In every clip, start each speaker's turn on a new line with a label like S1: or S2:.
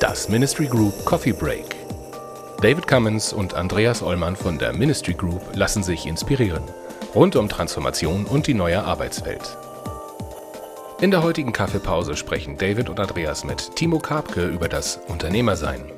S1: Das Ministry Group Coffee Break. David Cummins und Andreas Ollmann von der Ministry Group lassen sich inspirieren. Rund um Transformation und die neue Arbeitswelt. In der heutigen Kaffeepause sprechen David und Andreas mit Timo Karpke über das Unternehmersein.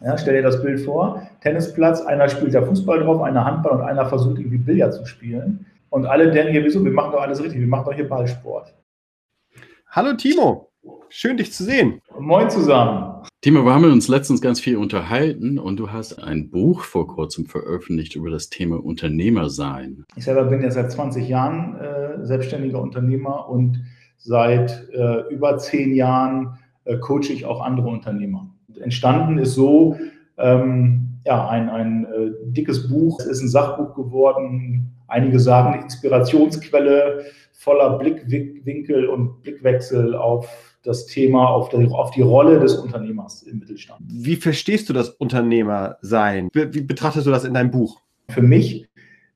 S2: Ja, stell dir das Bild vor, Tennisplatz, einer spielt da Fußball drauf, einer Handball und einer versucht irgendwie Billard zu spielen. Und alle denken hier, wieso, wir machen doch alles richtig, wir machen doch hier Ballsport.
S3: Hallo Timo, schön dich zu sehen.
S2: Moin zusammen.
S4: Timo, wir haben uns letztens ganz viel unterhalten und du hast ein Buch vor kurzem veröffentlicht über das Thema Unternehmersein.
S2: Ich selber bin ja seit 20 Jahren äh, selbstständiger Unternehmer und seit äh, über zehn Jahren äh, coache ich auch andere Unternehmer entstanden ist so, ähm, ja, ein, ein äh, dickes Buch. Es ist ein Sachbuch geworden. Einige sagen Inspirationsquelle voller Blickwinkel und Blickwechsel auf das Thema, auf die, auf die Rolle des Unternehmers im Mittelstand.
S3: Wie verstehst du das Unternehmersein? Wie, wie betrachtest du das in deinem Buch?
S2: Für mich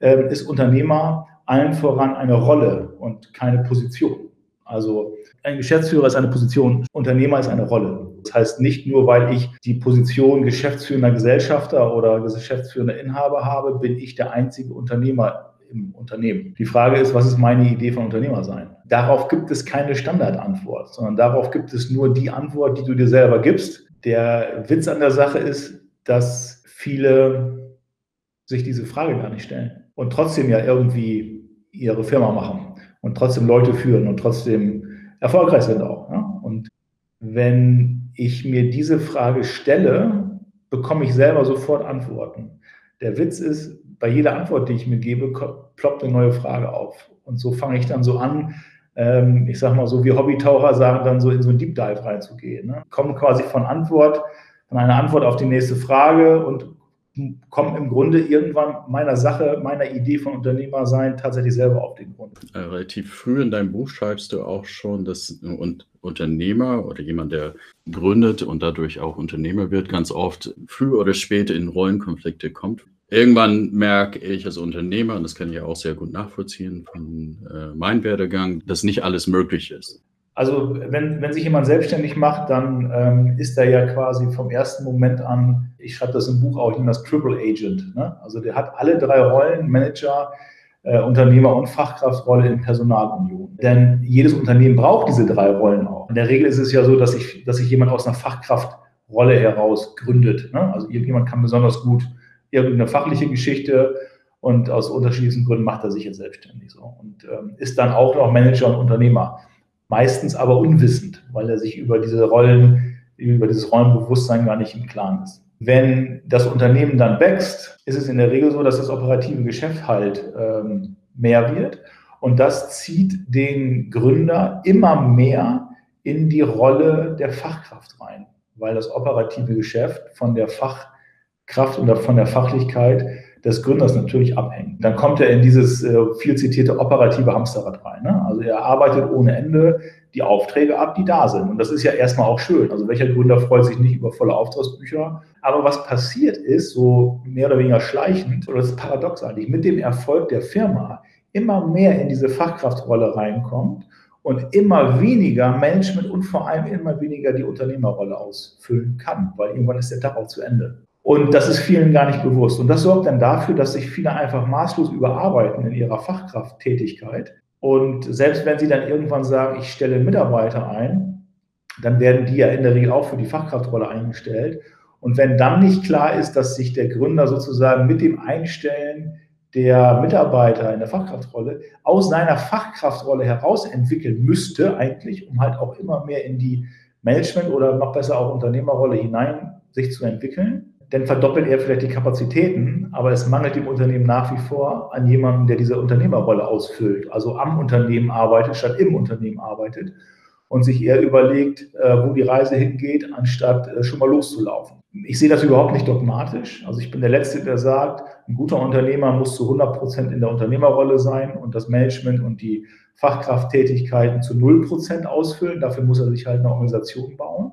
S2: äh, ist Unternehmer allen voran eine Rolle und keine Position. Also ein Geschäftsführer ist eine Position, Unternehmer ist eine Rolle. Das heißt nicht nur, weil ich die Position geschäftsführender Gesellschafter oder geschäftsführender Inhaber habe, bin ich der einzige Unternehmer im Unternehmen. Die Frage ist, was ist meine Idee von Unternehmer sein? Darauf gibt es keine Standardantwort, sondern darauf gibt es nur die Antwort, die du dir selber gibst. Der Witz an der Sache ist, dass viele sich diese Frage gar nicht stellen und trotzdem ja irgendwie ihre Firma machen und trotzdem Leute führen und trotzdem erfolgreich sind auch. Ja? Und wenn ich mir diese Frage stelle, bekomme ich selber sofort Antworten. Der Witz ist, bei jeder Antwort, die ich mir gebe, ploppt eine neue Frage auf. Und so fange ich dann so an, ähm, ich sage mal so wie Hobbytaucher sagen, dann so in so ein Deep Dive reinzugehen. Ne? Kommen quasi von Antwort, von einer Antwort auf die nächste Frage und kommen im Grunde irgendwann meiner Sache, meiner Idee von Unternehmer sein tatsächlich selber auf den Grund.
S4: Äh, relativ früh in deinem Buch schreibst du auch schon, dass ein Unternehmer oder jemand, der gründet und dadurch auch Unternehmer wird, ganz oft früh oder spät in Rollenkonflikte kommt. Irgendwann merke ich als Unternehmer, und das kann ich ja auch sehr gut nachvollziehen von äh, meinem Werdegang, dass nicht alles möglich ist.
S2: Also wenn, wenn sich jemand selbstständig macht, dann ähm, ist er ja quasi vom ersten Moment an, ich schreibe das im Buch auch, ich nenne das Triple Agent. Ne? Also der hat alle drei Rollen, Manager, äh, Unternehmer und Fachkraftrolle in Personalunion. Denn jedes Unternehmen braucht diese drei Rollen auch. In der Regel ist es ja so, dass sich dass sich jemand aus einer Fachkraftrolle heraus gründet. Ne? Also irgendjemand kann besonders gut irgendeine fachliche Geschichte und aus unterschiedlichen Gründen macht er sich jetzt selbstständig so und ähm, ist dann auch noch Manager und Unternehmer meistens aber unwissend, weil er sich über diese Rollen, über dieses Rollenbewusstsein gar nicht im Klaren ist. Wenn das Unternehmen dann wächst, ist es in der Regel so, dass das operative Geschäft halt ähm, mehr wird. Und das zieht den Gründer immer mehr in die Rolle der Fachkraft rein, weil das operative Geschäft von der Fachkraft oder von der Fachlichkeit des Gründers natürlich abhängt. Dann kommt er in dieses äh, viel zitierte operative Hamsterrad rein. Ne? Also er arbeitet ohne Ende die Aufträge ab, die da sind. Und das ist ja erstmal auch schön. Also welcher Gründer freut sich nicht über volle Auftragsbücher? Aber was passiert ist, so mehr oder weniger schleichend, oder das ist paradox eigentlich, mit dem Erfolg der Firma immer mehr in diese Fachkraftrolle reinkommt und immer weniger Management und vor allem immer weniger die Unternehmerrolle ausfüllen kann, weil irgendwann ist der Tag auch zu Ende. Und das ist vielen gar nicht bewusst. Und das sorgt dann dafür, dass sich viele einfach maßlos überarbeiten in ihrer Fachkrafttätigkeit. Und selbst wenn sie dann irgendwann sagen, ich stelle Mitarbeiter ein, dann werden die ja in der Regel auch für die Fachkraftrolle eingestellt. Und wenn dann nicht klar ist, dass sich der Gründer sozusagen mit dem Einstellen der Mitarbeiter in der Fachkraftrolle aus seiner Fachkraftrolle heraus entwickeln müsste, eigentlich, um halt auch immer mehr in die Management- oder noch besser auch Unternehmerrolle hinein sich zu entwickeln, dann verdoppelt er vielleicht die Kapazitäten, aber es mangelt dem Unternehmen nach wie vor an jemandem, der diese Unternehmerrolle ausfüllt, also am Unternehmen arbeitet, statt im Unternehmen arbeitet und sich eher überlegt, äh, wo die Reise hingeht, anstatt äh, schon mal loszulaufen. Ich sehe das überhaupt nicht dogmatisch. Also ich bin der Letzte, der sagt, ein guter Unternehmer muss zu 100 Prozent in der Unternehmerrolle sein und das Management und die Fachkrafttätigkeiten zu 0 Prozent ausfüllen. Dafür muss er sich halt eine Organisation bauen.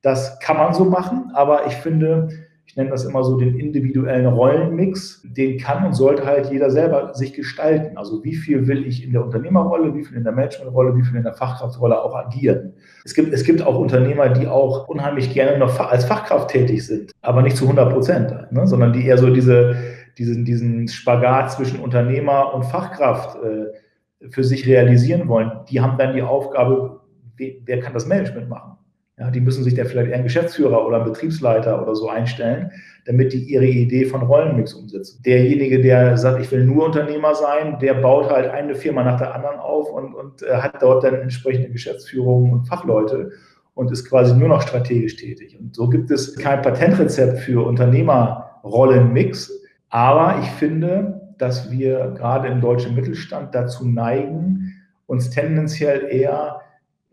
S2: Das kann man so machen, aber ich finde, ich nenne das immer so den individuellen Rollenmix, den kann und sollte halt jeder selber sich gestalten. Also wie viel will ich in der Unternehmerrolle, wie viel in der Managementrolle, wie viel in der Fachkraftrolle auch agieren. Es gibt, es gibt auch Unternehmer, die auch unheimlich gerne noch als Fachkraft tätig sind, aber nicht zu 100 Prozent, ne? sondern die eher so diese, diesen, diesen Spagat zwischen Unternehmer und Fachkraft äh, für sich realisieren wollen. Die haben dann die Aufgabe, wer kann das Management machen? Ja, die müssen sich da vielleicht eher einen Geschäftsführer oder einen Betriebsleiter oder so einstellen, damit die ihre Idee von Rollenmix umsetzen. Derjenige, der sagt, ich will nur Unternehmer sein, der baut halt eine Firma nach der anderen auf und, und äh, hat dort dann entsprechende Geschäftsführung und Fachleute und ist quasi nur noch strategisch tätig. Und so gibt es kein Patentrezept für Unternehmerrollenmix, aber ich finde, dass wir gerade im deutschen Mittelstand dazu neigen, uns tendenziell eher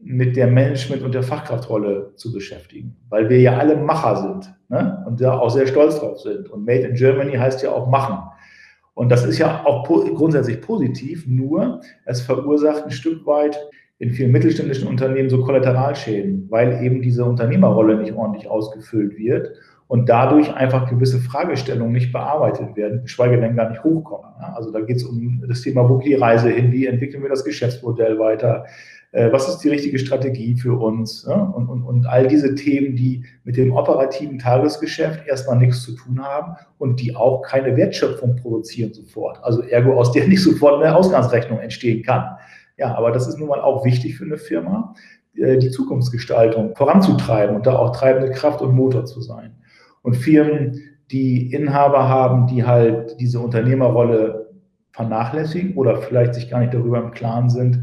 S2: mit der Management- und der Fachkraftrolle zu beschäftigen, weil wir ja alle Macher sind ne? und da auch sehr stolz drauf sind. Und Made in Germany heißt ja auch machen. Und das ist ja auch grundsätzlich positiv, nur es verursacht ein Stück weit in vielen mittelständischen Unternehmen so Kollateralschäden, weil eben diese Unternehmerrolle nicht ordentlich ausgefüllt wird und dadurch einfach gewisse Fragestellungen nicht bearbeitet werden, geschweige denn gar nicht hochkommen. Ja? Also da geht es um das Thema, wo geht die Reise hin, wie entwickeln wir das Geschäftsmodell weiter, was ist die richtige Strategie für uns ja? und, und, und all diese Themen, die mit dem operativen Tagesgeschäft erstmal nichts zu tun haben und die auch keine Wertschöpfung produzieren sofort. Also ergo, aus der nicht sofort eine Ausgangsrechnung entstehen kann. Ja, aber das ist nun mal auch wichtig für eine Firma, äh, die Zukunftsgestaltung voranzutreiben und da auch treibende Kraft und Motor zu sein. Und Firmen, die Inhaber haben, die halt diese Unternehmerrolle vernachlässigen oder vielleicht sich gar nicht darüber im Klaren sind,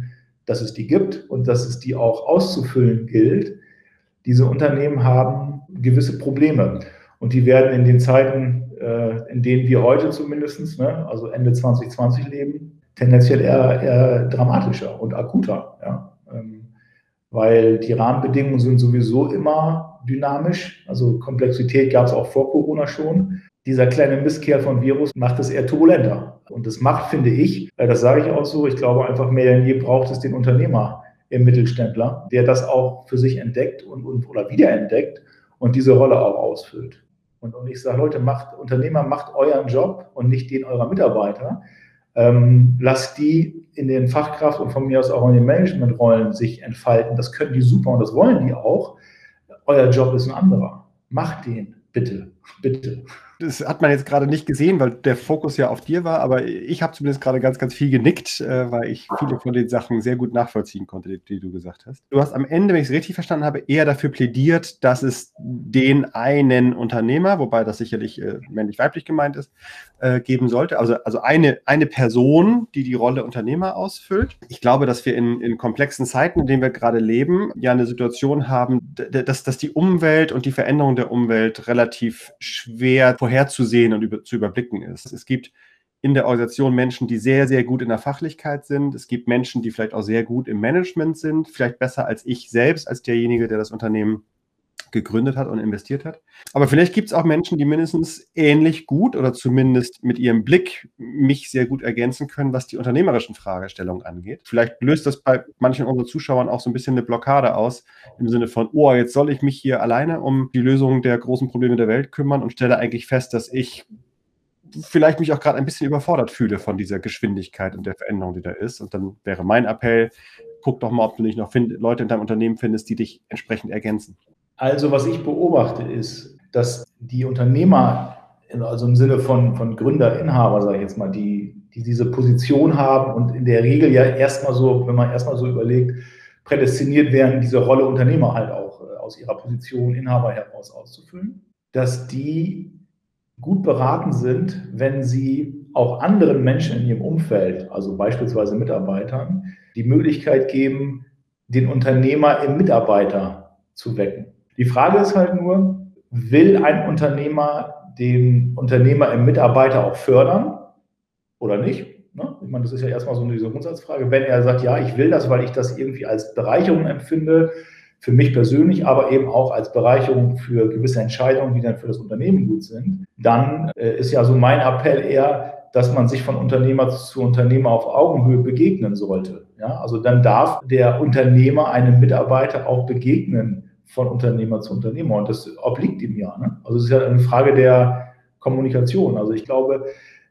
S2: dass es die gibt und dass es die auch auszufüllen gilt. Diese Unternehmen haben gewisse Probleme und die werden in den Zeiten, äh, in denen wir heute zumindest, ne, also Ende 2020 leben, tendenziell eher, eher dramatischer und akuter. Ja. Ähm, weil die Rahmenbedingungen sind sowieso immer dynamisch. Also Komplexität gab es auch vor Corona schon. Dieser kleine Mistkerl von Virus macht es eher turbulenter. Und das macht, finde ich, äh, das sage ich auch so, ich glaube einfach mehr denn je braucht es den Unternehmer im Mittelständler, der das auch für sich entdeckt und, und oder wiederentdeckt und diese Rolle auch ausfüllt. Und, und ich sage, Leute, macht, Unternehmer, macht euren Job und nicht den eurer Mitarbeiter. Ähm, lasst die in den Fachkraft und von mir aus auch in den Managementrollen sich entfalten. Das können die super und das wollen die auch. Euer Job ist ein anderer. Macht den, bitte, bitte
S3: das hat man jetzt gerade nicht gesehen, weil der Fokus ja auf dir war, aber ich habe zumindest gerade ganz, ganz viel genickt, äh, weil ich viele von den Sachen sehr gut nachvollziehen konnte, die, die, du gesagt hast. Du hast am Ende, wenn ich es richtig verstanden habe, eher dafür plädiert, dass es den einen Unternehmer, wobei das sicherlich äh, männlich-weiblich gemeint ist, äh, geben sollte. Also, also eine, eine Person, die die Rolle Unternehmer ausfüllt. Ich glaube, dass wir in, in komplexen Zeiten, in denen wir gerade leben, ja eine Situation haben, dass, dass die Umwelt und die Veränderung der Umwelt relativ schwer vorher vorherzusehen und über, zu überblicken ist. Es gibt in der Organisation Menschen, die sehr, sehr gut in der Fachlichkeit sind. Es gibt Menschen, die vielleicht auch sehr gut im Management sind, vielleicht besser als ich selbst, als derjenige, der das Unternehmen gegründet hat und investiert hat. Aber vielleicht gibt es auch Menschen, die mindestens ähnlich gut oder zumindest mit ihrem Blick mich sehr gut ergänzen können, was die unternehmerischen Fragestellungen angeht. Vielleicht löst das bei manchen unserer Zuschauern auch so ein bisschen eine Blockade aus, im Sinne von, oh, jetzt soll ich mich hier alleine um die Lösung der großen Probleme der Welt kümmern und stelle eigentlich fest, dass ich vielleicht mich auch gerade ein bisschen überfordert fühle von dieser Geschwindigkeit und der Veränderung, die da ist. Und dann wäre mein Appell, guck doch mal, ob du nicht noch Leute in deinem Unternehmen findest, die dich entsprechend ergänzen.
S2: Also was ich beobachte ist, dass die Unternehmer, also im Sinne von, von Gründer, Inhaber, sage ich jetzt mal, die, die diese Position haben und in der Regel ja erstmal so, wenn man erstmal so überlegt, prädestiniert werden, diese Rolle Unternehmer halt auch äh, aus ihrer Position Inhaber heraus auszufüllen, dass die gut beraten sind, wenn sie auch anderen Menschen in ihrem Umfeld, also beispielsweise Mitarbeitern, die Möglichkeit geben, den Unternehmer im Mitarbeiter zu wecken. Die Frage ist halt nur, will ein Unternehmer den Unternehmer im Mitarbeiter auch fördern oder nicht? Ne? Ich meine, das ist ja erstmal so eine Grundsatzfrage. Wenn er sagt, ja, ich will das, weil ich das irgendwie als Bereicherung empfinde, für mich persönlich, aber eben auch als Bereicherung für gewisse Entscheidungen, die dann für das Unternehmen gut sind, dann äh, ist ja so mein Appell eher, dass man sich von Unternehmer zu Unternehmer auf Augenhöhe begegnen sollte. Ja, also dann darf der Unternehmer einem Mitarbeiter auch begegnen von Unternehmer zu Unternehmer. Und das obliegt ihm ja. Ne? Also es ist ja eine Frage der Kommunikation. Also ich glaube,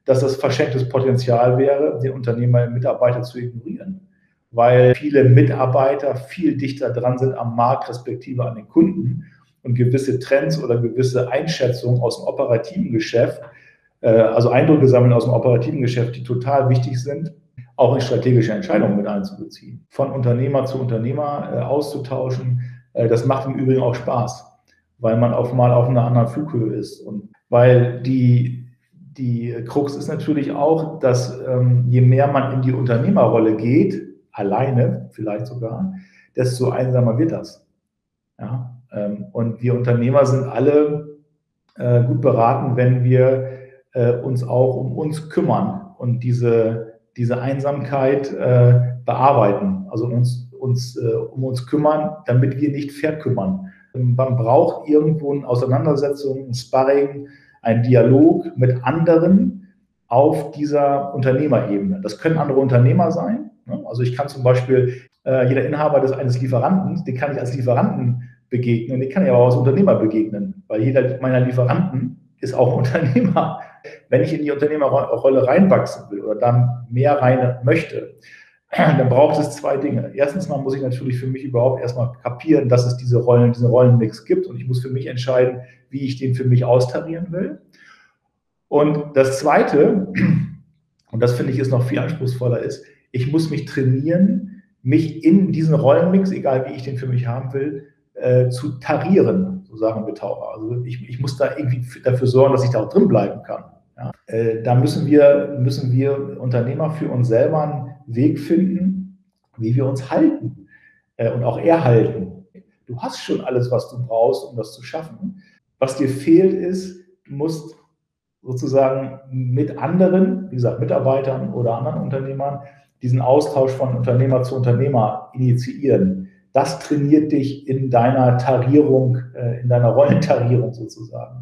S2: dass das verschenktes Potenzial wäre, den Unternehmer und Mitarbeiter zu ignorieren. Weil viele Mitarbeiter viel dichter dran sind am Markt, respektive an den Kunden und gewisse Trends oder gewisse Einschätzungen aus dem operativen Geschäft, äh, also Eindrücke sammeln aus dem operativen Geschäft, die total wichtig sind, auch in strategische Entscheidungen mit einzubeziehen. Von Unternehmer zu Unternehmer äh, auszutauschen, das macht im Übrigen auch Spaß, weil man auf mal auf einer anderen Flughöhe ist und weil die die Krux ist natürlich auch, dass ähm, je mehr man in die Unternehmerrolle geht, alleine vielleicht sogar, desto einsamer wird das. Ja? Ähm, und wir Unternehmer sind alle äh, gut beraten, wenn wir äh, uns auch um uns kümmern und diese, diese Einsamkeit äh, bearbeiten, also uns, uns äh, um uns kümmern, damit wir nicht verkümmern. Man braucht irgendwo eine Auseinandersetzung, ein Sparring, ein Dialog mit anderen auf dieser Unternehmerebene. Das können andere Unternehmer sein. Ne? Also ich kann zum Beispiel, äh, jeder Inhaber des eines Lieferanten, den kann ich als Lieferanten begegnen, den kann ich aber auch als Unternehmer begegnen, weil jeder meiner Lieferanten ist auch Unternehmer. Wenn ich in die Unternehmerrolle reinwachsen will oder dann mehr rein möchte, dann braucht es zwei Dinge. Erstens mal muss ich natürlich für mich überhaupt erstmal kapieren, dass es diese Rollen, diesen Rollenmix gibt und ich muss für mich entscheiden, wie ich den für mich austarieren will. Und das Zweite, und das finde ich ist noch viel anspruchsvoller, ist, ich muss mich trainieren, mich in diesen Rollenmix, egal wie ich den für mich haben will, äh, zu tarieren, so sagen wir Taucher. Also ich, ich muss da irgendwie dafür sorgen, dass ich da auch drin bleiben kann. Ja. Äh, da müssen wir, müssen wir Unternehmer für uns selber einen Weg finden, wie wir uns halten äh, und auch erhalten. Du hast schon alles, was du brauchst, um das zu schaffen. Was dir fehlt, ist, du musst sozusagen mit anderen, wie gesagt, Mitarbeitern oder anderen Unternehmern, diesen Austausch von Unternehmer zu Unternehmer initiieren. Das trainiert dich in deiner Tarierung, äh, in deiner Rollentarierung sozusagen.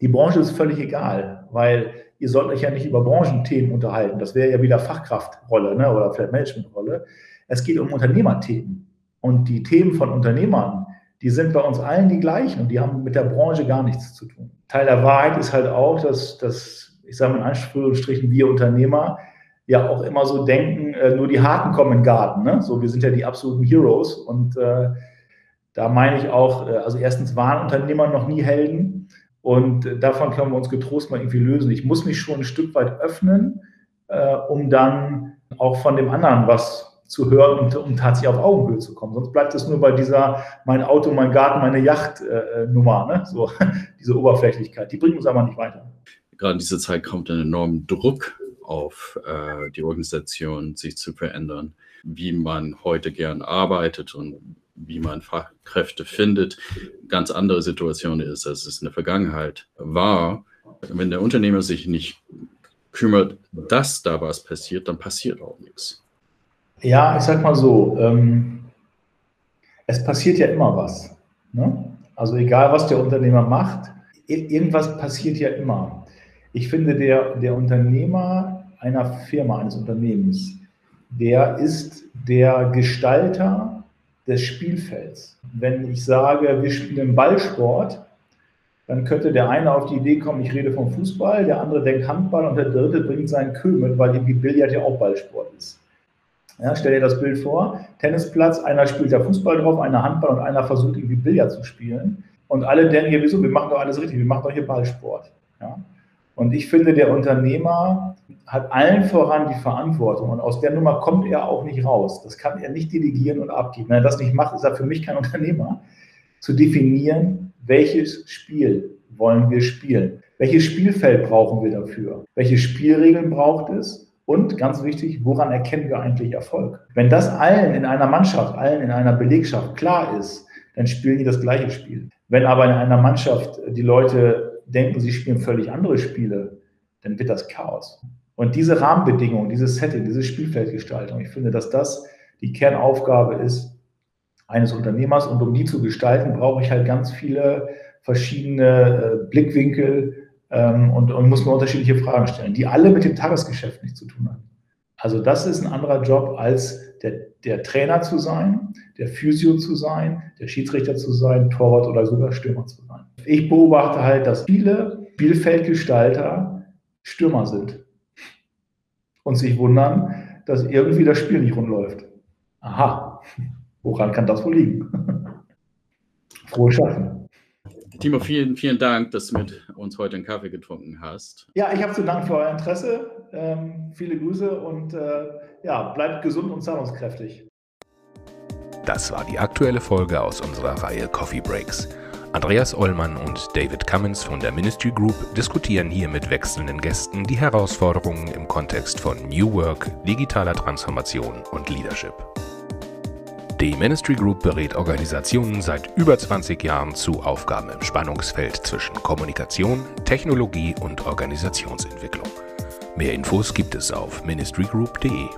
S2: Die Branche ist völlig egal, weil ihr sollt euch ja nicht über Branchenthemen unterhalten. Das wäre ja wieder Fachkraftrolle ne, oder vielleicht Managementrolle. Es geht um Unternehmerthemen. Und die Themen von Unternehmern, die sind bei uns allen die gleichen und die haben mit der Branche gar nichts zu tun. Teil der Wahrheit ist halt auch, dass, dass ich sage mal in Anführungsstrichen, wir Unternehmer ja auch immer so denken, äh, nur die Harten kommen in den Garten. Ne? So, wir sind ja die absoluten Heroes und äh, da meine ich auch, äh, also erstens waren Unternehmer noch nie Helden und davon können wir uns getrost mal irgendwie lösen. Ich muss mich schon ein Stück weit öffnen, äh, um dann auch von dem anderen was zu hören und um tatsächlich auf Augenhöhe zu kommen. Sonst bleibt es nur bei dieser mein Auto, mein Garten, meine Yacht äh, äh Nummer, ne? so diese Oberflächlichkeit. Die bringt uns aber nicht weiter.
S4: Gerade in dieser Zeit kommt ein enormer Druck auf äh, die Organisation, sich zu verändern, wie man heute gern arbeitet und wie man Fachkräfte findet. Ganz andere Situation ist, als es in der Vergangenheit war. Wenn der Unternehmer sich nicht kümmert, dass da was passiert, dann passiert auch nichts.
S2: Ja, ich sag mal so, ähm, es passiert ja immer was. Ne? Also egal, was der Unternehmer macht, irgendwas passiert ja immer. Ich finde, der, der Unternehmer einer Firma, eines Unternehmens, der ist der Gestalter des Spielfelds. Wenn ich sage, wir spielen Ballsport, dann könnte der eine auf die Idee kommen, ich rede vom Fußball, der andere denkt Handball und der dritte bringt seinen Kö mit, weil irgendwie Billard ja auch Ballsport ist. Ja, stell dir das Bild vor, Tennisplatz, einer spielt da Fußball drauf, einer Handball und einer versucht irgendwie Billard zu spielen. Und alle denken hier, wieso, wir machen doch alles richtig, wir machen doch hier Ballsport. Ja? Und ich finde, der Unternehmer hat allen voran die Verantwortung und aus der Nummer kommt er auch nicht raus. Das kann er nicht delegieren und abgeben. Wenn er das nicht macht, ist er für mich kein Unternehmer. Zu definieren, welches Spiel wollen wir spielen? Welches Spielfeld brauchen wir dafür? Welche Spielregeln braucht es? Und ganz wichtig, woran erkennen wir eigentlich Erfolg? Wenn das allen in einer Mannschaft, allen in einer Belegschaft klar ist, dann spielen die das gleiche Spiel. Wenn aber in einer Mannschaft die Leute denken, sie spielen völlig andere Spiele, dann wird das Chaos. Und diese Rahmenbedingungen, dieses Setting, diese Spielfeldgestaltung, ich finde, dass das die Kernaufgabe ist eines Unternehmers. Und um die zu gestalten, brauche ich halt ganz viele verschiedene äh, Blickwinkel, ähm, und, und muss mir unterschiedliche Fragen stellen, die alle mit dem Tagesgeschäft nichts zu tun haben. Also das ist ein anderer Job als der der Trainer zu sein, der Physio zu sein, der Schiedsrichter zu sein, Torwart oder sogar Stürmer zu sein. Ich beobachte halt, dass viele Spielfeldgestalter Stürmer sind und sich wundern, dass irgendwie das Spiel nicht rund läuft. Aha, woran kann das wohl liegen? Frohes Schaffen.
S4: Timo, vielen, vielen Dank, dass du mit uns heute einen Kaffee getrunken hast.
S2: Ja, ich habe zu Dank für euer Interesse. Ähm, viele Grüße und äh, ja, bleibt gesund und zahlungskräftig.
S1: Das war die aktuelle Folge aus unserer Reihe Coffee Breaks. Andreas Ollmann und David Cummins von der Ministry Group diskutieren hier mit wechselnden Gästen die Herausforderungen im Kontext von New Work, digitaler Transformation und Leadership. Die Ministry Group berät Organisationen seit über 20 Jahren zu Aufgaben im Spannungsfeld zwischen Kommunikation, Technologie und Organisationsentwicklung. Mehr Infos gibt es auf ministrygroup.de.